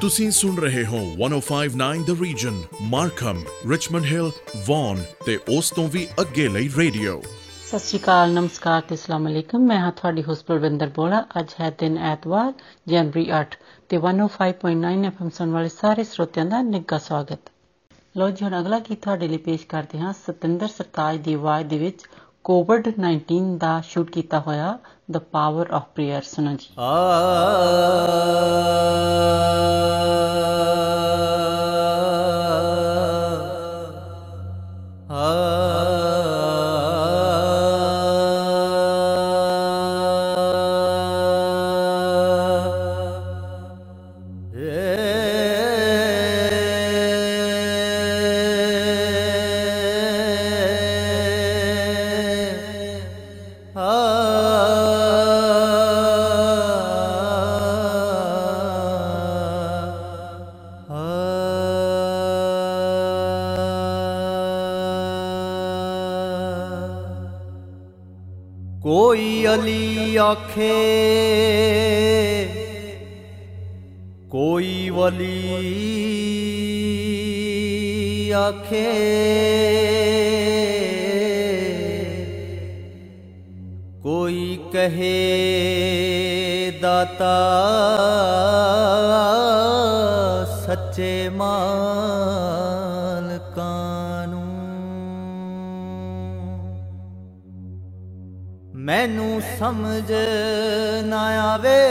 ਤੁਸੀਂ ਸੁਣ ਰਹੇ ਹੋ 1059 the region Markham Richmond Hill Vaughan ਤੇ ਉਸ ਤੋਂ ਵੀ ਅੱਗੇ ਲਈ ਰੇਡੀਓ। ਸਤਿ ਸ਼੍ਰੀ ਅਕਾਲ, ਨਮਸਕਾਰ ਤੇ ਅਸਲਾਮ ਅਲੈਕਮ। ਮੈਂ ਹਾਂ ਤੁਹਾਡੀ ਹੋਸਟ ਬਲਵਿੰਦਰ ਬੋਲਾ। ਅੱਜ ਹੈ ਦਿਨ ਐਤਵਾਰ, ਜਨਵਰੀ 8 ਤੇ 105.9 ਐਫਐਮ ਸੁਣ ਵਾਲੇ ਸਾਰੇ ਸਰੋਤਿਆਂ ਦਾ ਨਿੱਘਾ ਸਵਾਗਤ। ਲੋ ਜੀ, ਹੁਣ ਅਗਲਾ ਗੀਤ ਤੁਹਾਡੇ ਲਈ ਪੇਸ਼ ਕਰਦੇ ਹਾਂ। ਸਤਿੰਦਰ ਸਰਤਾਜ ਦੀ ਆਵਾਜ਼ ਦੇ ਵਿੱਚ ਕੋਵਿਡ-19 ਦਾ ਸ਼ੂਟ ਕੀਤਾ ਹੋਇਆ ਦ ਪਾਵਰ ਆਫ ਪ੍ਰੇਅਰ ਸੁਣੋ ਜੀ ਕੋਈ ਆਖੇ ਕੋਈ ਵਲੀ ਆਖੇ ਕੋਈ ਕਹੇ ਦਾਤਾ ਸੱਚੇ ਮਾਲਕਾਂ ਸਮਝ ਨਾ ਆਵੇ।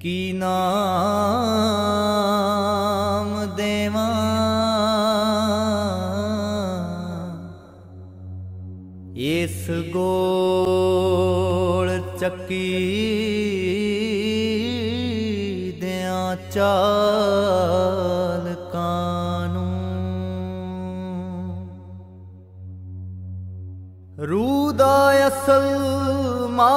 ਕੀ ਨਾਮ ਦੇਵਾਂ? ਇਸ ਗੋਲ ਚੱਕੀ ਦਿਆਂ ਚਾਲ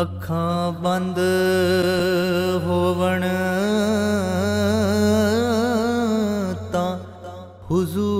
ਅੱਖਾਂ ਬੰਦ ਹੋਵਣ ਤਾਂ ਹੁਜ਼ੂਰ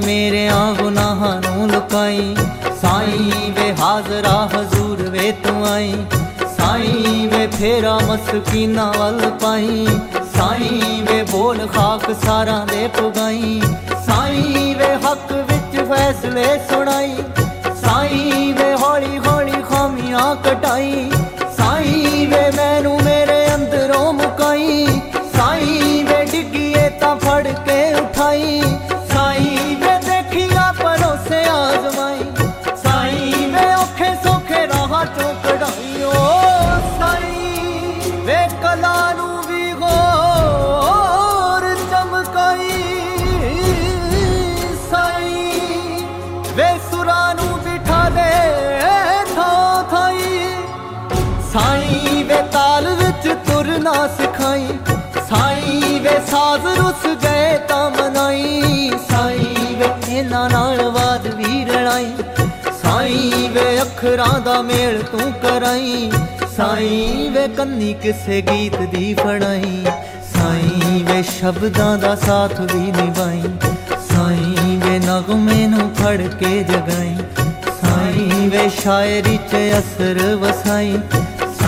मेरे आगुनाहा नू लुकाई साईं वे हाजरा हजूर वे तू आई। साईं वे फेरा मस्कीना वल पाई। साईं वे बोल खाक सारा दे पुगाई। साईं वे हक विच फैसले सुनाई। साई वे हौली हौली खामियाँ कटाई। साई वे मैनू मेरे अंदरों मुकाई। साई वे डिगिए ता फड़ के उठाई। ਤੁਰਨਾ ਸਿਖਾਈ। ਸਾਈ ਵੇ ਸਾਜ਼ ਰੁੱਸ ਗਏ ਤਾਂ ਮਨਾਈ। ਸਾਈ ਵੇ ਇਹਨਾਂ ਨਾਲ ਬਾਦ ਵੀ ਰਣਾਈ ਸਾਈ ਵੇ ਅੱਖਰਾਂ ਦਾ ਮੇਲ ਤੂੰ ਕਰਾਈ। ਸਾਈ ਵੇ ਕੰਨੀ ਕਿਸੇ ਗੀਤ ਦੀ ਫੜਾਈ ਸਾਈ ਵੇ ਸ਼ਬਦਾਂ ਦਾ ਸਾਥ ਵੀ ਨਿਭਾਈ। ਸਾਈ ਵੇ ਨਗਮੇ ਨੂੰ ਫੜ ਕੇ ਜਗਾਈ। ਸਾਈ ਵੇ ਸ਼ਾਇਰੀ 'ਚ ਅਸਰ ਵਸਾਈ।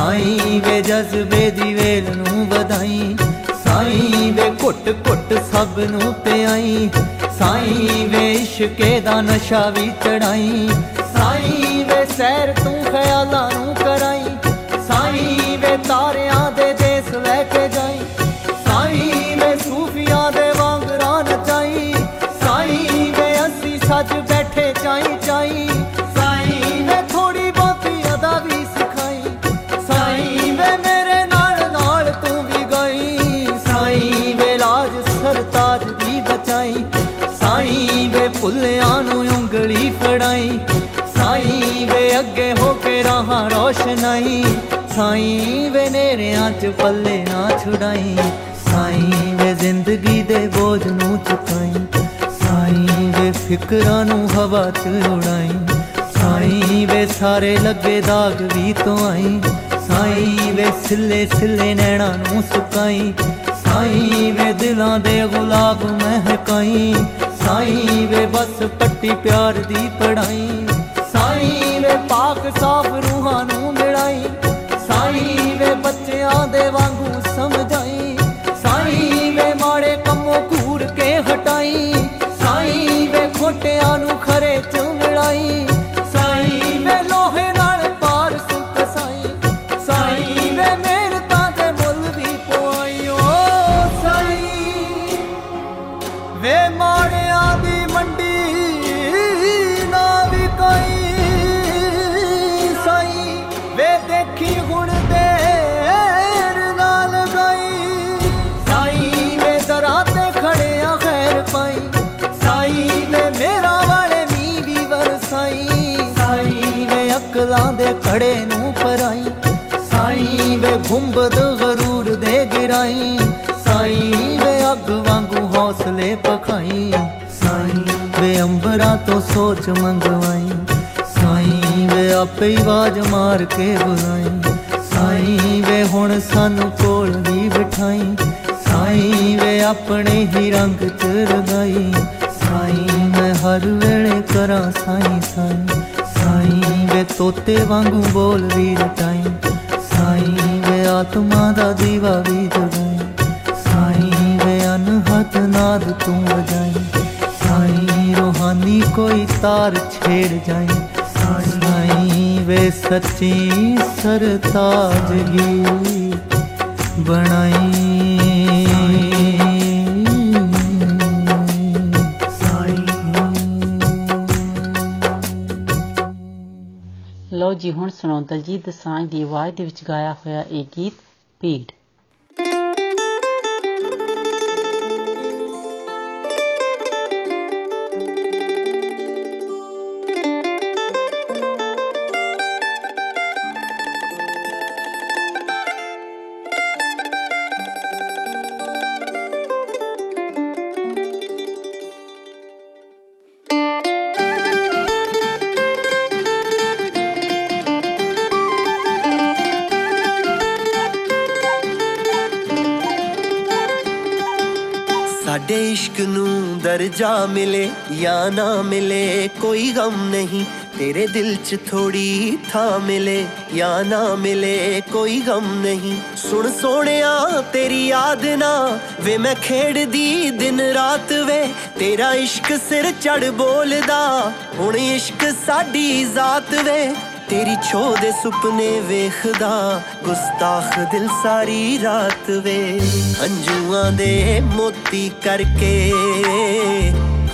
ਸਾਈ ਵੇ ਜਜ਼ਬੇ ਦੀ ਵੇਲ ਨੂੰ ਵਧਾਈ, ਸਾਈ ਵੇ ਘੁੱਟ ਘੁੱਟ ਸਭ ਨੂੰ ਪਿਆਈ, ਸਾਈ ਵੇ ਇਸ਼ਕੇ ਦਾ ਨਸ਼ਾ ਵੀ ਚੜਾਈ, ਸਾਈ ਵੇ ਸੈਰ ਤੂੰ ਖਿਆਲਾਂ ਨੂੰ ਕਰਾਈ, ਸਾਈ ਵੇ ਤਾਰਿਆਂ ਸਾਈ ਵੇ ਨੇਰਿਆਂ ਚ ਪੱਲੇ ਨਾ ਛੁਡਾਈ, ਸਾਈ ਵੇ ਜ਼ਿੰਦਗੀ ਦੇ ਬੋਝ ਨੂੰ ਚੁਕਾਈ, ਸਾਈ ਵੇ ਫਿਕਰਾਂ ਨੂੰ ਹਵਾ ਚ ਉਡਾਈ, ਸਾਈ ਵੇ ਸਾਰੇ ਲੱਗੇ ਦਾਗ ਵੀ ਤੋਂ ਆਈ ਸਾਈ ਵੇ ਸਿੱਲੇ ਸਿੱਲੇ ਨੈਣਾ ਨੂੰ ਸੁਕਾਈ, ਸਾਈ ਵੇ ਦਿਲਾਂ ਦੇ ਗੁਲਾਬ ਮਹਿਕਾਈ, ਸਾਈ ਵੇ ਬਸ ਪੱਟੀ ਪਿਆਰ ਦੀ ਪੜਾਈ। ਖੜੇ ਨੂੰ ਪਰਾਈ। ਸਾਈ ਵੇ ਗੁੰਬਦ ਗਰੂਰ ਦੇ ਗਿਰਾਈ। ਸਾਈ ਵੇ ਅੱਗ ਵਾਂਗੂ ਹੌਸਲੇ ਪਖਾਈ। ਸਾਈ ਵੇ ਅੰਬਰਾਂ ਤੋਂ ਸੋਚ ਮੰਗਵਾਈ। ਸਾਈ ਵੇ ਆਪੇ ਹੀ ਆਵਾਜ਼ ਮਾਰ ਕੇ ਬੁਲਾਈ। ਸਾਈ ਵੇ ਹੁਣ ਸਾਨੂੰ ਕੋਲ ਵੀ ਬਿਠਾਈ। ਸਾਈ ਵੇ ਆਪਣੇ ਹੀ ਰੰਗ ਚ ਰਗਾਈ। ਸਾਈ ਮੈਂ ਹਰ ਵੇਲੇ ਕਰਾਂ ਸਾਈ ਸਾਈ। ਸਾਈ ਵੇ ਤੋਤੇ ਵਾਂਗੂ ਬੋਲ ਵੀ ਰਟਾਈ ਸਾਈ ਵੇ ਆਤਮਾ ਦਾ ਦੀਵਾ ਵੀ ਜਗਾਈ ਸਾਈ ਵੇ ਅਨਹਦ ਨਾਦ ਤੂੰ ਵਜਾਈ ਸਾਈ ਰੋਹਾਨੀ ਕੋਈ ਤਾਰ ਛੇੜ ਜਾਈ ਸਾਈ ਵੇ ਸੱਚੀ ਸਰਤਾਜਗੀ ਬਣਾਈ ਜੀ ਹੁਣ ਸੁਣੋ ਦਲਜੀਤ ਦਸਾਂਝ ਦੀ ਆਵਾਜ਼ ਦੇ ਵਿੱਚ ਗਾਇਆ ਹੋਇਆ ਇਹ ਗੀਤ ਭੀੜ। ਸਾਡੇ ਇਸ਼ਕ ਨੂੰ ਦਰਜਾ ਮਿਲੇ ਜਾਂ ਨਾ ਮਿਲੇ, ਕੋਈ ਗਮ ਨਹੀਂ, ਤੇਰੇ ਦਿਲ 'ਚ ਥੋੜੀ ਥਾਂ ਮਿਲੇ ਜਾਂ ਨਾ ਮਿਲੇ, ਕੋਈ ਗਮ ਨਹੀਂ। ਸੁਣ ਸੋਹਣਿਆ, ਤੇਰੀ ਯਾਦ ਨਾ ਵੇ, ਮੈਂ ਖੇਡਦੀ ਦਿਨ ਰਾਤ ਵੇ, ਤੇਰਾ ਇਸ਼ਕ ਸਿਰ ਚੜ ਬੋਲਦਾ, ਹੁਣ ਇਸ਼ਕ ਸਾਡੀ ਜ਼ਾਤ ਵੇ। ਤੇਰੀ ਛੋ ਦੇ ਸੁਪਨੇ ਵੇਖਦਾ, ਗੁਸਤਾਖ ਦਿਲ ਸਾਰੀ ਰਾਤ ਵੇ। ਹੰਝੂਆਂ ਦੇ ਮੋਤੀ ਕਰਕੇ,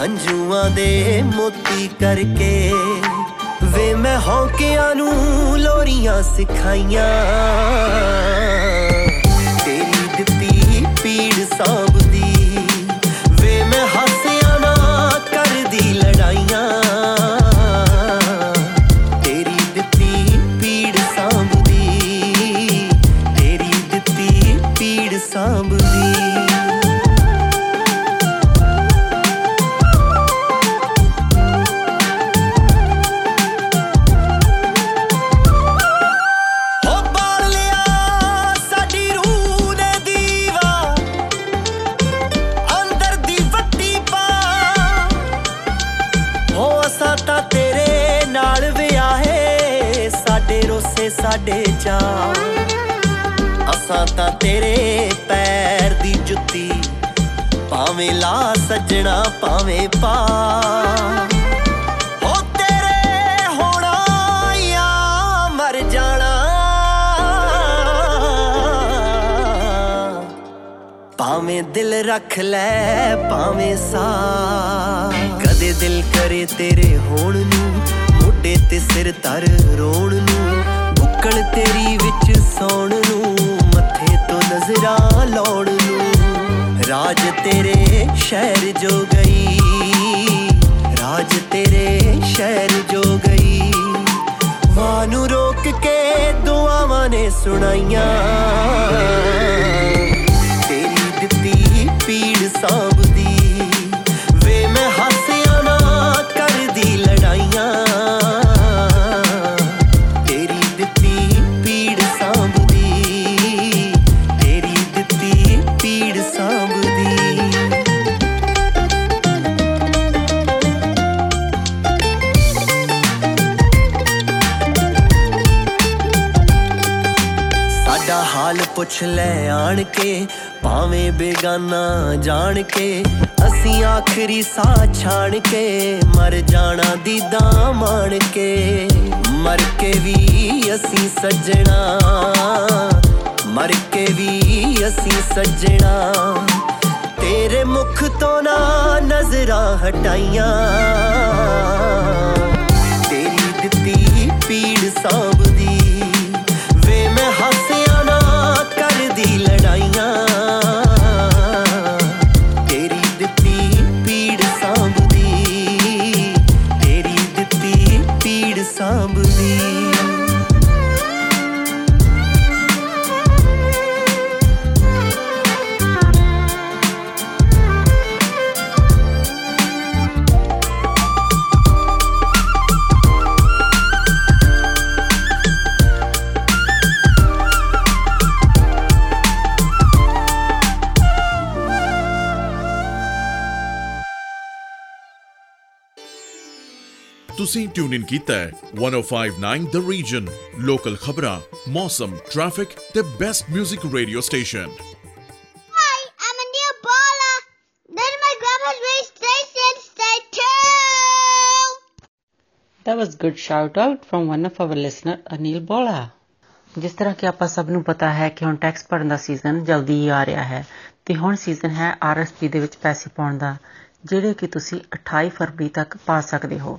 ਹੰਝੂਆਂ ਦੇ ਮੋਤੀ ਕਰਕੇ ਵੇ ਮੈਂ ਹੌਕਿਆਂ ਨੂੰ ਲੋਰੀਆਂ ਸਿਖਾਈਆਂ। ਤੇਰੀ ਦਿੱਤੀ ਪੀੜ ਸਾਬ ਅਸਾਂ ਤਾਂ ਤੇਰੇ ਪੈਰ ਦੀ ਜੁੱਤੀ ਭਾਵੇਂ ਲਾ ਸੱਜਣਾ, ਭਾਵੇਂ ਪਾ। ਹੋ ਤੇਰੇ ਹੋਣਾ ਜਾਂ ਮਰ ਜਾਣਾ, ਭਾਵੇਂ ਦਿਲ ਰੱਖ ਲੈ, ਭਾਵੇਂ ਸਾ। ਕਦੇ ਦਿਲ ਕਰੇ ਤੇਰੇ ਹੋਣ ਨੂੰ, ਮੋਢੇ ਤੇ ਸਿਰ ਤਰ ਰੋਣ ਨੂੰ, ਬੁੱਕਲ ਤੇਰੀ ਵਿੱਚ ਸੌਣ ਨੂੰ। ਮੱਥੇ ਤੋਂ ਨਜ਼ਰਾਂ ਲਾਉਣ ਨੂੰ। ਰਾਜ ਤੇਰੇ ਸ਼ਹਿਰ ਜੋ ਗਈ। ਰਾਜ ਤੇਰੇ ਸ਼ਹਿਰ ਜੋ ਗਈ। ਮਾਂ ਨੂੰ ਰੋਕ ਕੇ ਦੁਆਵਾਂ ਨੇ ਸੁਣਾਈਆਂ। ਤੇਰੀ ਦਿੱਤੀ ਪੀੜ ਸਾਂਭਦੀ ਪੁੱਛ ਲੈ ਆਣ ਕੇ ਭਾਵੇਂ ਬੇਗਾਨਾ ਜਾਣ ਕੇ ਅਸੀਂ ਆਖਰੀ ਸਾਹ ਛਾਣ ਕੇ ਮਰ ਜਾਣਾ ਦੀਦਾ ਮਾਣ ਕੇ ਮਰ ਕੇ ਵੀ ਅਸੀਂ ਸੱਜਣਾ, ਮਰ ਕੇ ਵੀ ਅਸੀਂ ਸੱਜਣਾ। ਤੇਰੇ ਮੁਖ ਤੋਂ ਨਾ ਨਜ਼ਰਾਂ ਹਟਾਈਆਂ। ਤੇਰੀ ਦਿੱਤੀ ਪੀੜ ਸਾਂਭਦੀ ਤੁਸੀਂ ਟਿਊਨ ਇਨ ਕੀਤਾ ਹੈ 1059 ਦ ਰੀਜਨ ਲੋਕਲ ਖਬਰਾਂ ਮੌਸਮ ਟ੍ਰੈਫਿਕ ਤੇ best 뮤직 radio station Hi, I'm Anil Bala. Then my grandma's radio station, stay tuned. That was good shout out from one of our listener Anil Bola. ਜਿਸ ਤਰ੍ਹਾਂ ਕਿ ਆਪਾਂ ਸਭ ਨੂੰ ਪਤਾ ਹੈ ਕਿ ਹੁਣ ਟੈਕਸ ਭਰਨ ਦਾ ਸੀਜ਼ਨ ਜਲਦੀ ਹੀ ਆ ਰਿਹਾ ਹੈ ਤੇ ਹੁਣ ਸੀਜ਼ਨ ਹੈ ਆਰਐਸਪੀ ਦੇ ਵਿੱਚ ਪੈਸੇ ਪਾਉਣ ਦਾ ਜਿਹੜੇ ਕਿ ਤੁਸੀਂ 28 ਫਰਵਰੀ ਤੱਕ ਪਾ ਸਕਦੇ ਹੋ।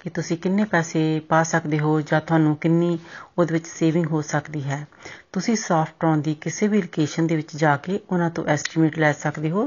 ਕਿ ਤੁਸੀਂ ਕਿੰਨੇ ਪੈਸੇ ਪਾ ਸਕਦੇ ਹੋ ਜਾਂ ਤੁਹਾਨੂੰ ਕਿੰਨੀ ਉਹਦੇ ਵਿੱਚ ਸੇਵਿੰਗ ਹੋ ਸਕਦੀ ਹੈ, ਤੁਸੀਂ ਸਾਫਟਰੋਨ ਦੀ ਕਿਸੇ ਵੀ ਲੋਕੇਸ਼ਨ ਦੇ ਵਿੱਚ ਜਾ ਕੇ ਉਹਨਾਂ ਤੋਂ ਐਸਟੀਮੇਟ ਲੈ ਸਕਦੇ ਹੋ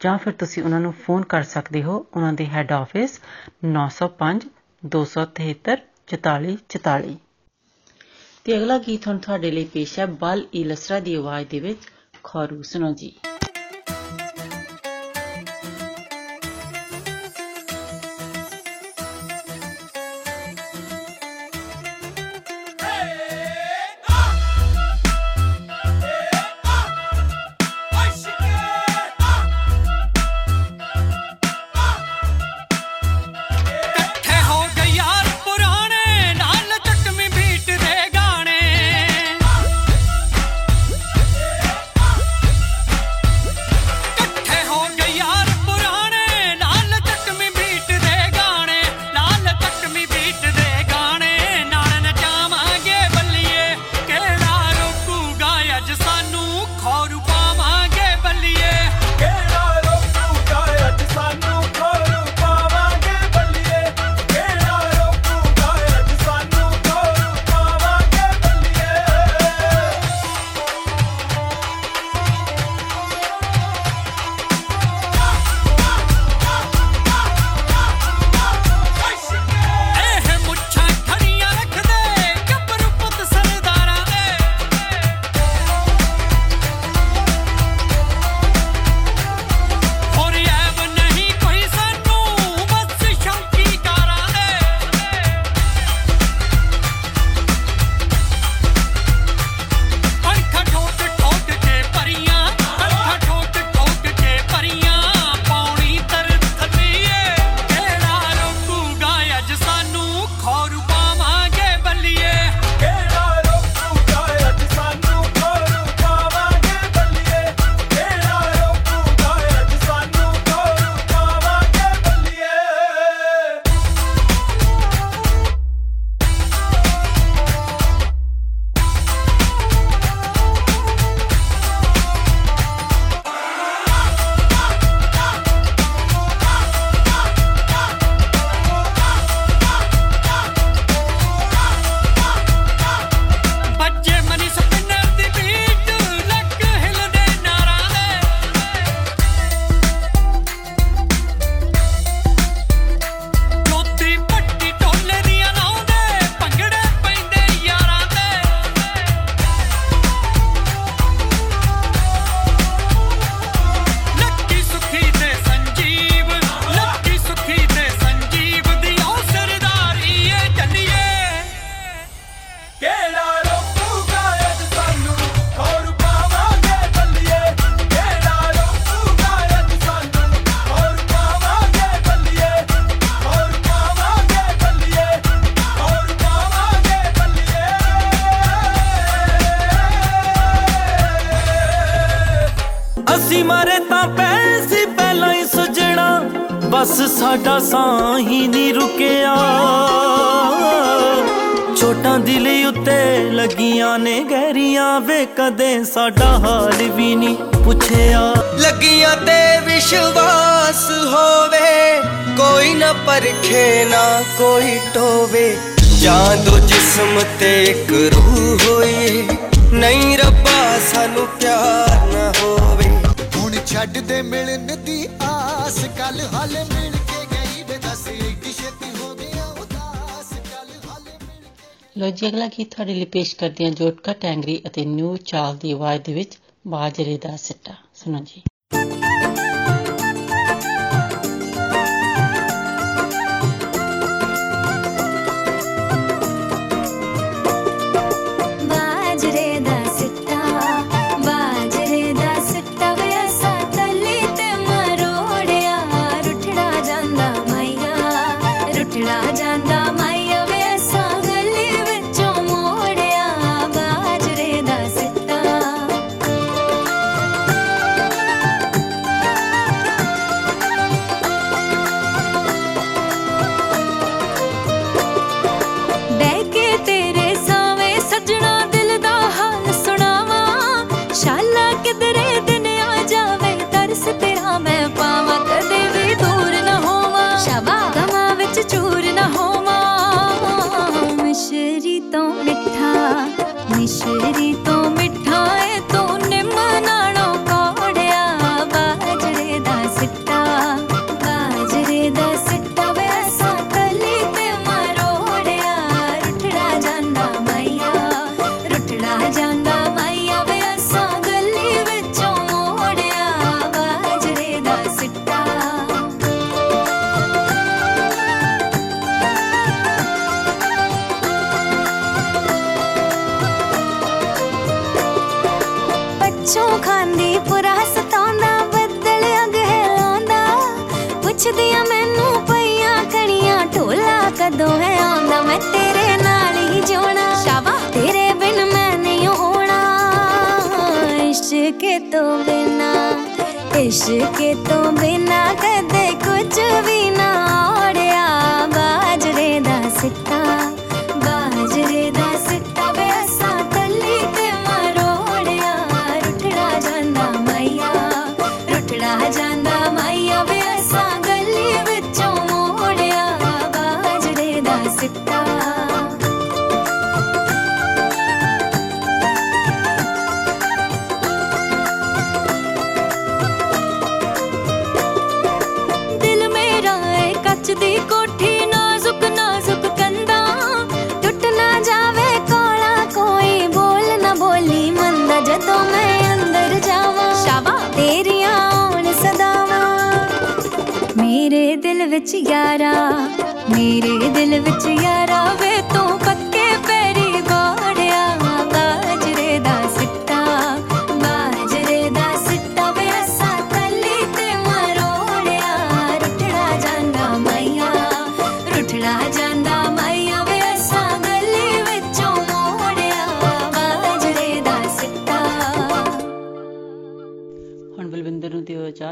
ਜਾਂ ਫਿਰ ਤੁਸੀਂ ਉਹਨਾਂ ਨੂੰ ਫੋਨ ਕਰ ਸਕਦੇ ਹੋ, ਉਹਨਾਂ ਦੇ ਹੈੱਡ ਆਫਿਸ 905 273 4444 ਤੇ ਅਗਲਾ ਗੀਤ ਹੁਣ ਤੁਹਾਡੇ ਲਈ ਪੇਸ਼ ਹੈ, ਬਲ ਇਲਸਰਾ ਦੀ ਆਵਾਜ਼ ਦੇ ਵਿੱਚ। 変わるすなわち ਇੱਕ ਰੂਹ ਹੋਏ ਨਹੀਂ ਰੱਬਾ ਸਾਨੂੰ ਪਿਆਰ ਨਾ ਹੋਵੇ। ਹੁਣ ਛੱਡ ਦੇ ਮਿਲਣ ਦੀ ਆਸ ਕੱਲ ਹਾਲੇ ਮਿਲ ਕੇ ਗਈ ਵੇ ਦੱਸ ਏਡੀ ਛੇਤੀ ਹੋ ਗਿਆ ਉਦਾਸ ਕੱਲ ਹਾਲੇ ਮਿਲ ਕੇ ਲੋ ਜੀ ਅਗਲਾ ਗੀਤ ਤੁਹਾਡੇ ਲਈ ਪੇਸ਼ ਕਰਦੇ ਹਾਂ ਜੋਟਕਾ ਟੈਂਗਰੀ ਅਤੇ ਨਿਊ ਚਾਲ ਦੀ ਆਵਾਜ਼ ਦੇ ਵਿੱਚ ਬਾਜਰੇ ਦਾ ਸਿੱਟਾ। ਸੁਣੋ ਜੀ। ਮੇਰੇ ਦਿਲ ਵਿੱਚ ਯਾਰਾ ਮੇਰੇ ਦਿਲ ਵਿੱਚ ਯਾਰਾ ਵੇ ਨੂੰ ਦਿਓ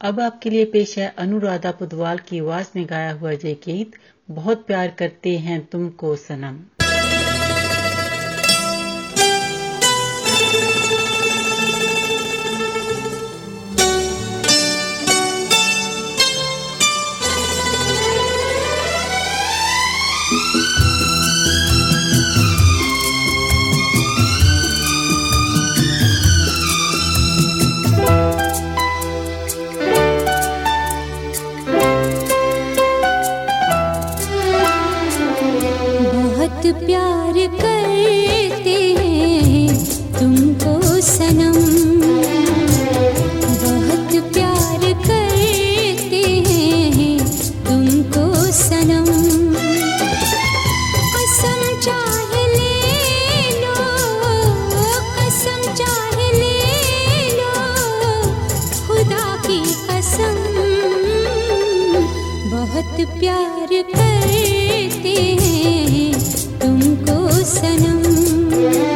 अब आपके लिए पेश है अनुराधा पुदवाल की आवाज़ में गाया हुआ जय गीत, बहुत प्यार करते हैं तुमको सनम। प्यार करते हैं तुमको सनम।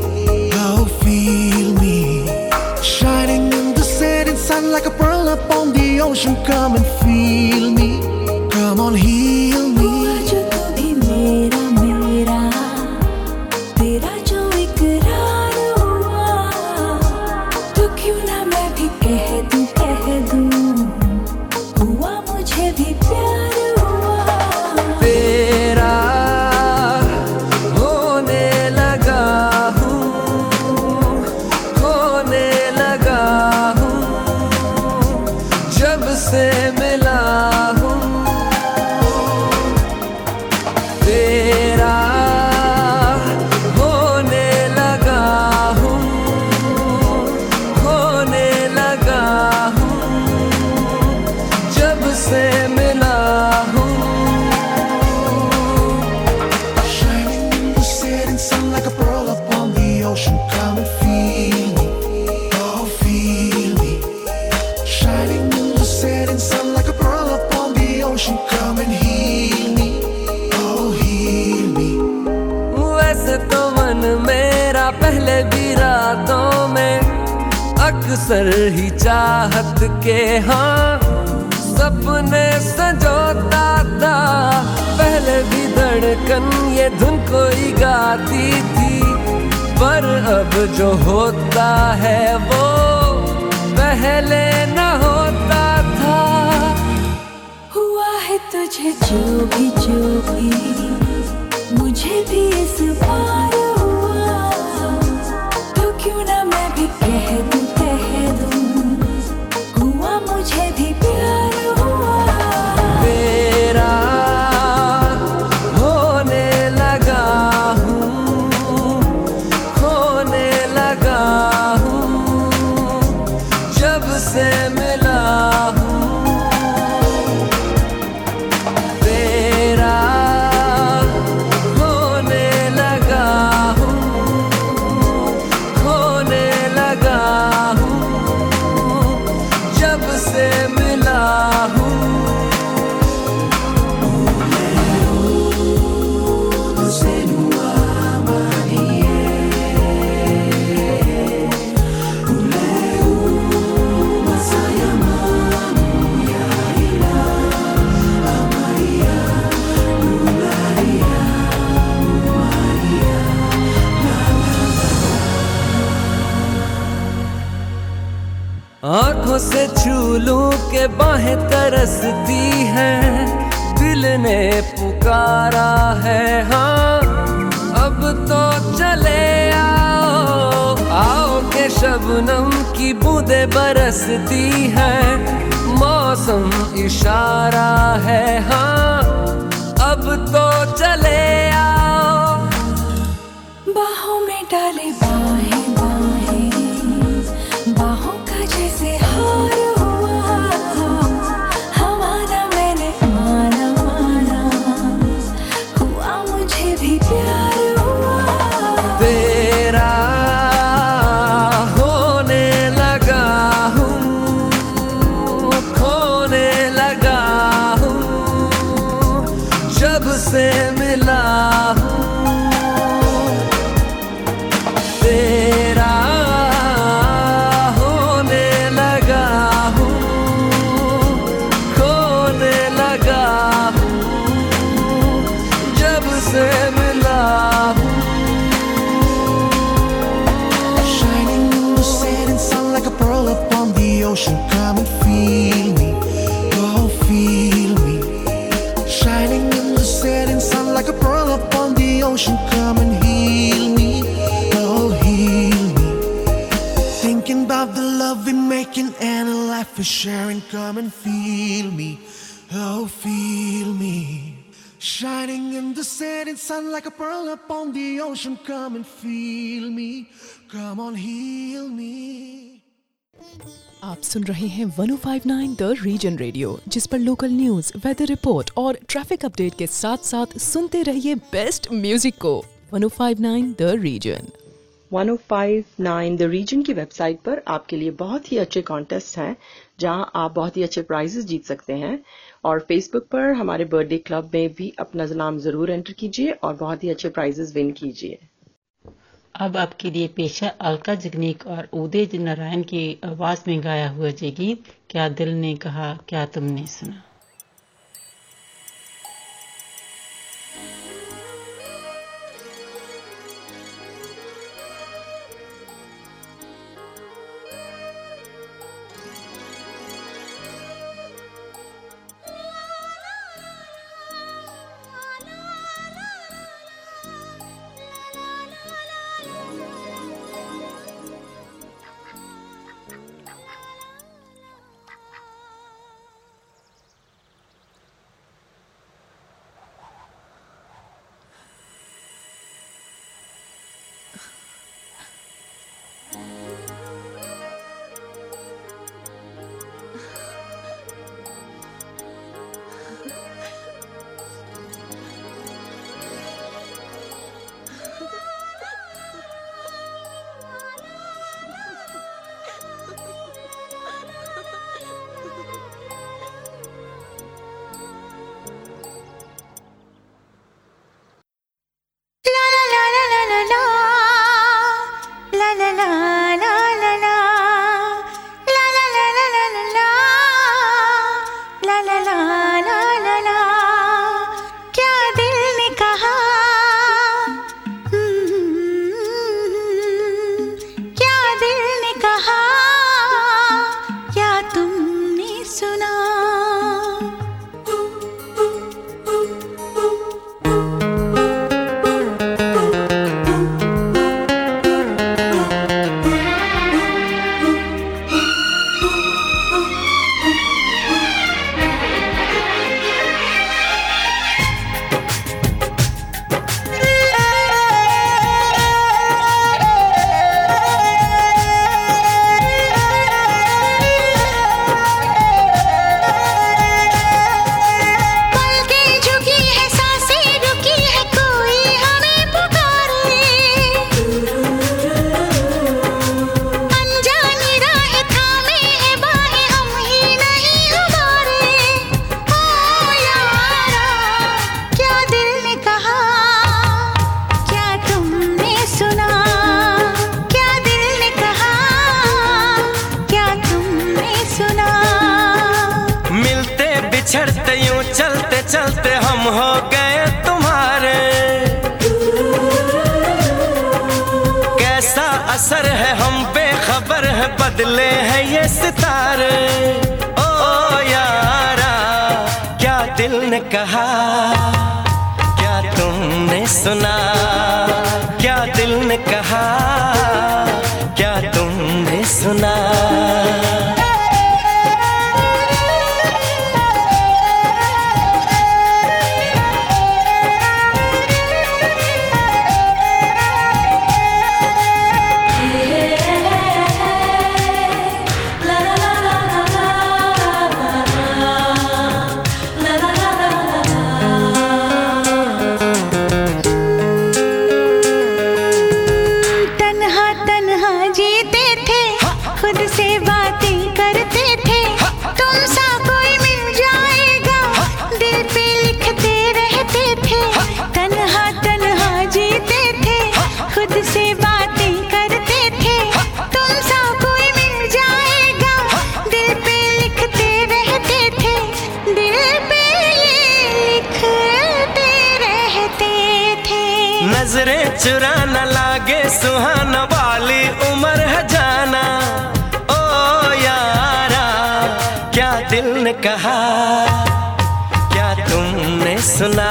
You're coming for me. चाहत के हाँ सपने सजोता था। पहले भी धड़कन ये धुन कोई गाती थी, पर अब जो होता है वो पहले न होता था। हुआ है तुझे जो भी जो भी, मुझे भी इस बार हुआ। तो क्यों ना मैं भी कह दूँ के बाहें तरसती हैं, दिल ने पुकारा है। हाँ अब तो चले आओ आओ के शबनम की बूंदे बरसती हैं। मौसम इशारा है हाँ अब तो चले आओ। बाहों में डाले we're sharing. Come and feel me, oh feel me. Shining in the setting sun like a pearl upon the ocean. Come and feel me. Come on, heal me. आप सुन रहे हैं 1059 द रीजन रेडियो जिस पर local news weather report और traffic update के साथ साथ सुनते रहिए बेस्ट म्यूज़िक को 1059 द रीजन 1059 द रीजन की वेबसाइट पर आपके लिए बहुत ही अच्छे कॉन्टेस्ट हैं जहाँ आप बहुत ही अच्छे प्राइजेस जीत सकते हैं। और फेसबुक पर हमारे बर्थडे क्लब में भी अपना नाम ज़रूर एंटर कीजिए और बहुत ही अच्छे प्राइजेस विन कीजिए। अब आपके लिए पेशा अलका जगनीक और उदय नारायण की आवाज़ में गाया हुआ ये गीत क्या दिल ने कहा, क्या तुमने सुना? चुरा न लागे सुहाना वाली उम्र है जाना। ओ यारा, क्या दिल ने कहा, क्या तुमने सुना?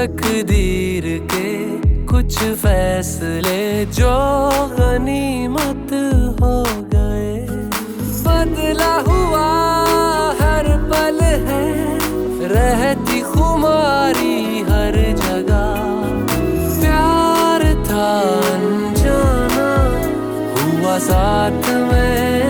तकदीर के कुछ फैसले जो गनीमत हो गए। बदला हुआ हर पल है, रहती खुमारी हर जगह। प्यार था अनजाना, हुआ साथ में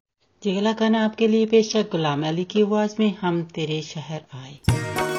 जी खाना आपके लिए पेश गुलाम अली की आवाज़ में हम तेरे शहर आए।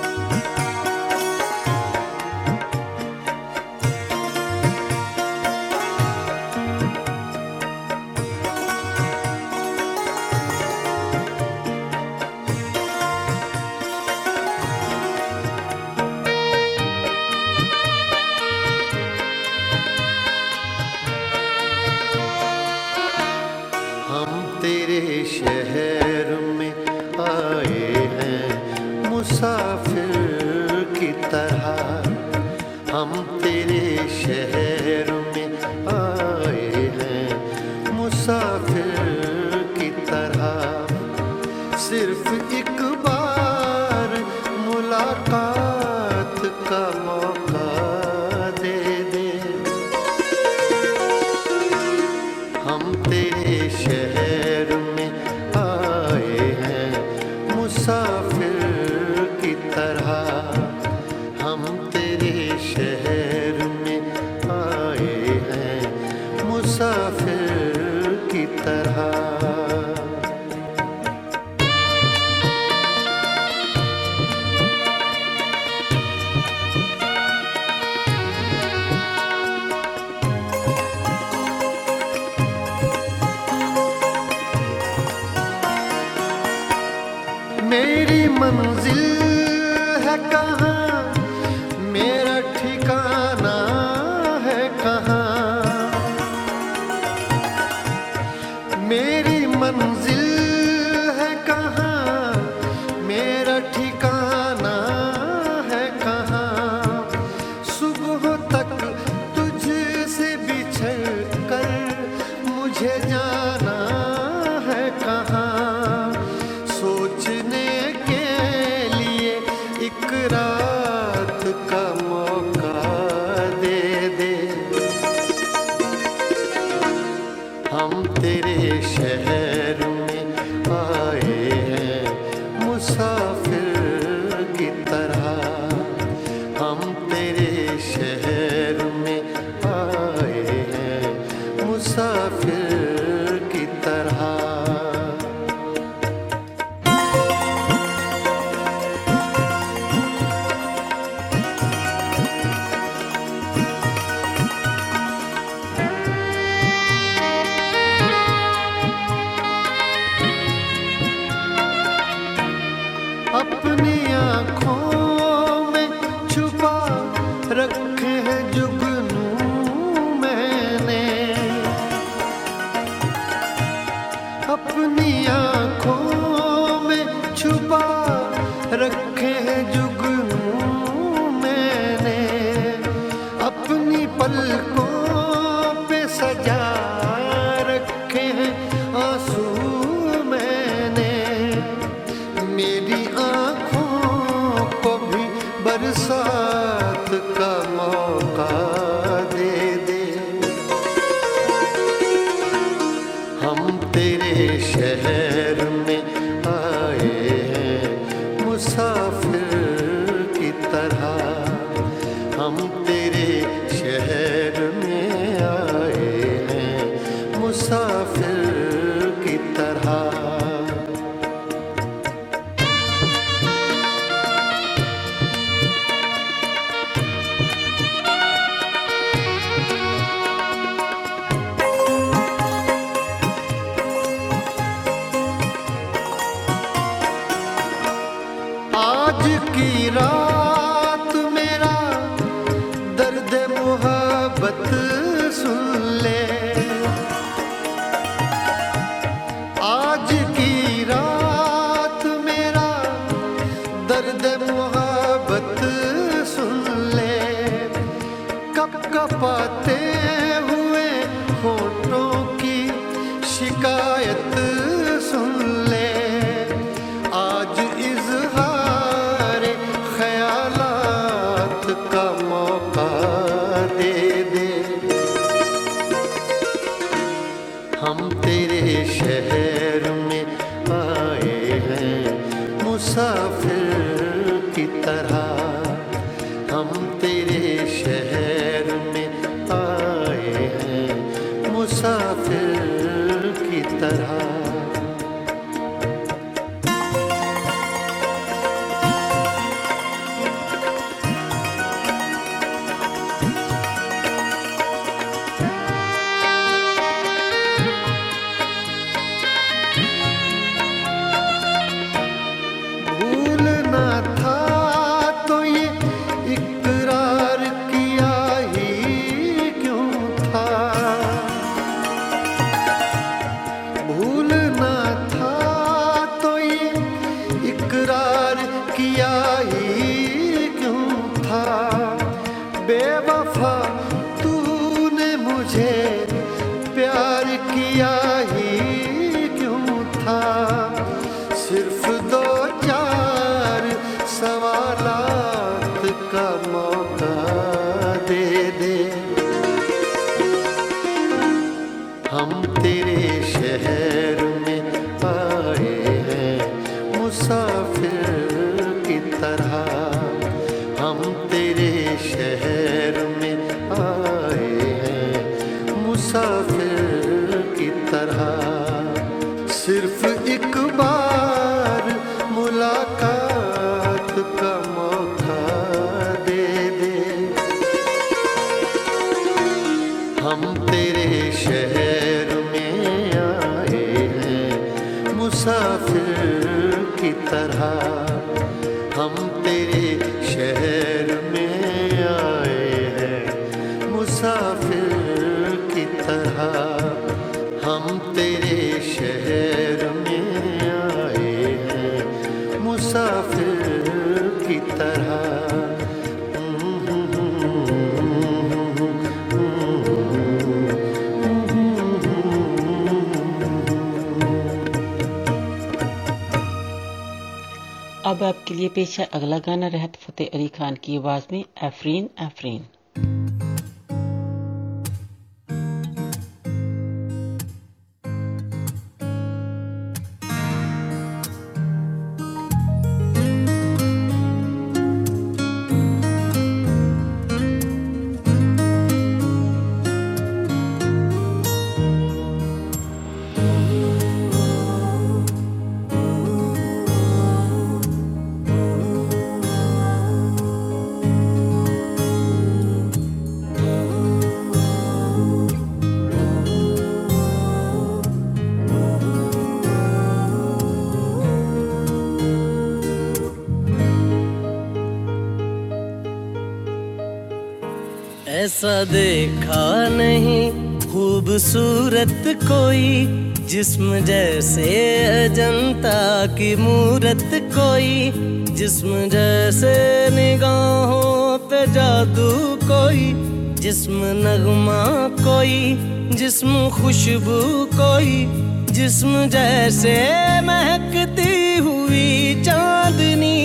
लिए पेश है अगला गाना रहत फतेह अली खान की आवाज़ में एफरीन एफरीन। ऐसा देखा नहीं। खूबसूरत कोई, जिस्म जैसे अजंता की मूरत कोई, जिस्म जैसे निगाहों पे जादू कोई, जिस्म नगमा कोई, जिस्म खुशबू कोई, जिस्म जैसे महकती हुई चांदनी,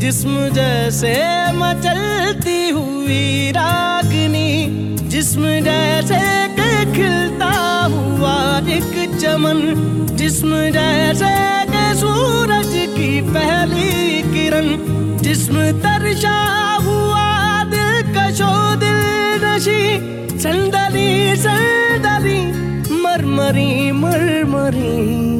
जिस्म जैसे मचलती हुई रागनी, जिस्म जैसे खिलता हुआ एक चमन, जिस्म जैसे के सूरज की पहली किरण, जिस्म तरशा हुआ दिल कशो दिल नशी संदली संदली मरमरी मरमरी।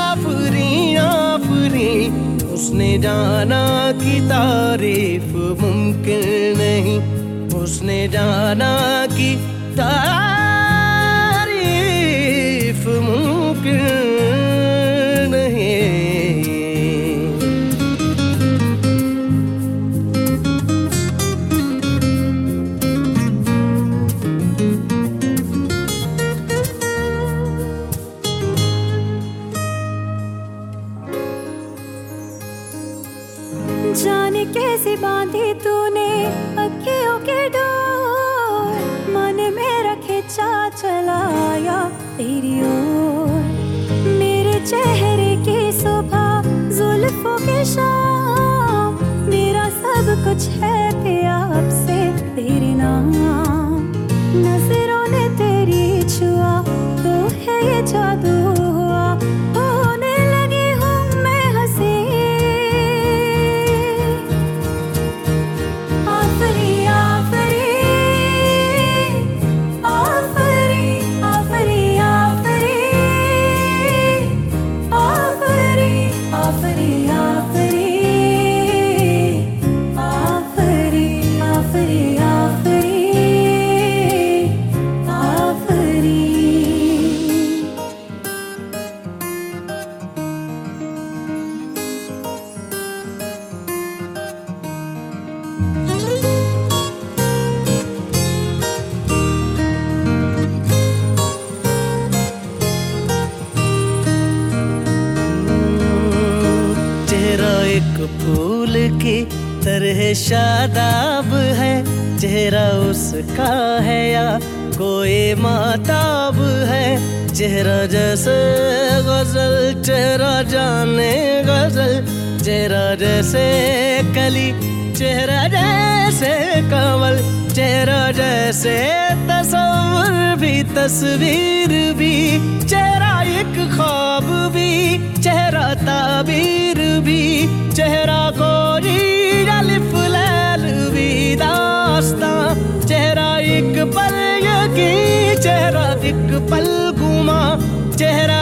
उसने जाना कि तारीफ़ मुमकिन नहीं। उसने जाना कि तारीफ़ मुमकिन चेहरा जैसे कमल चेहरा जैसे तस्वीर भी तस्वीर भी। चेहरा एक ख्वाब भी, चेहरा ताबीर भी। चेहरा लैल भी चेहरा एक पल यकी, चेहरा एक पल गुमा चेहरा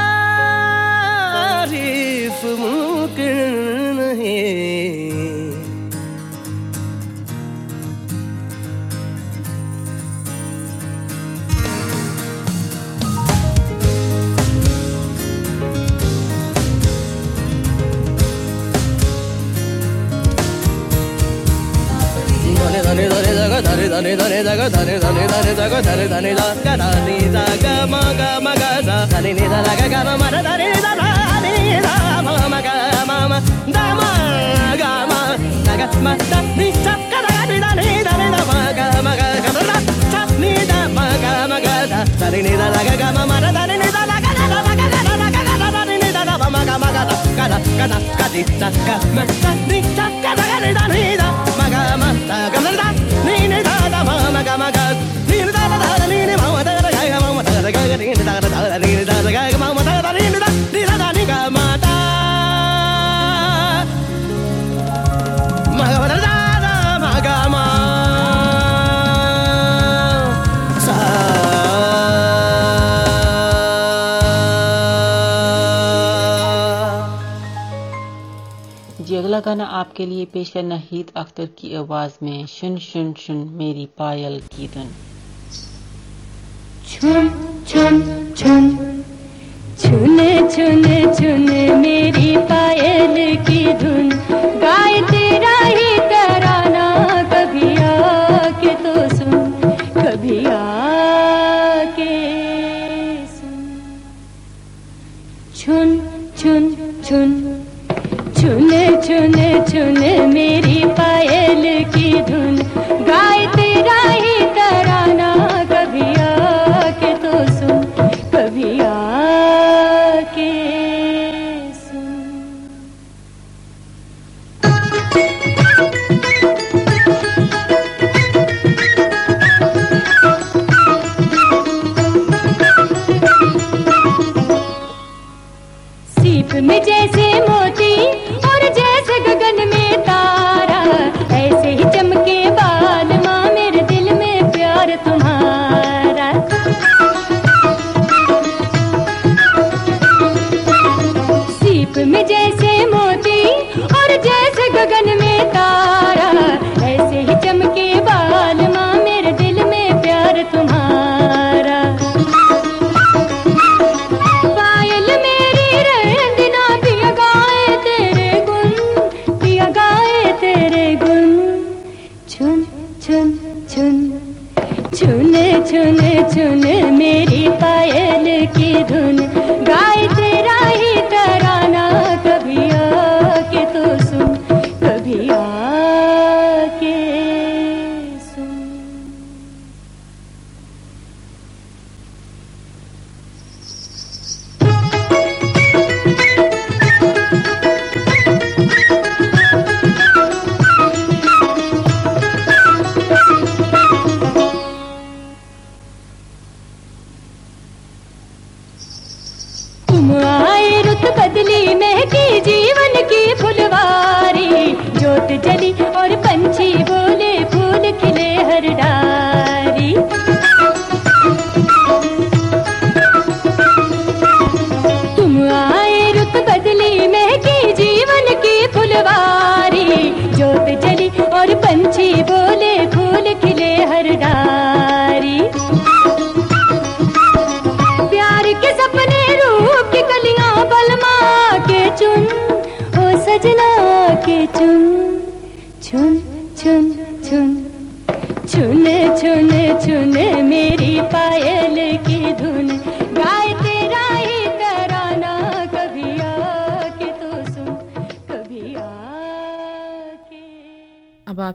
ధని ధని దగ ధని ధని ధని దగ ధని ధని దగ ధని దగ మగ మగ ధని నిద దగ గమ మర ధని నిద ధని ద మమ గ మమ ద మ గ మ దగ మ ద ని చ గ ద ని ద ని ద ని ద మ గ మ గ గ ద చ ని ద మ గ మ గ ద ధని నిద దగ గమ మర ధని నిద దగ ద మ గ ద ద గ ద ద ని నిద ద మ గ మ గ ద గ ద గ ద గ ది ద గ మ ద ని చ గ ద గ ని ద ని ద गाना आपके लिए पेश है नहीद अख्तर की आवाज़ में, शुन शुन शुन, मेरी पायल की धुन। छुन छुन छुन छुन छुन छुन मेरी पायल की धुन। गाय तेरा ही तराना, कभी आके तो सुन, कभी आके सुन। छुन छुन छुन छुन मेरी पायल की धुन।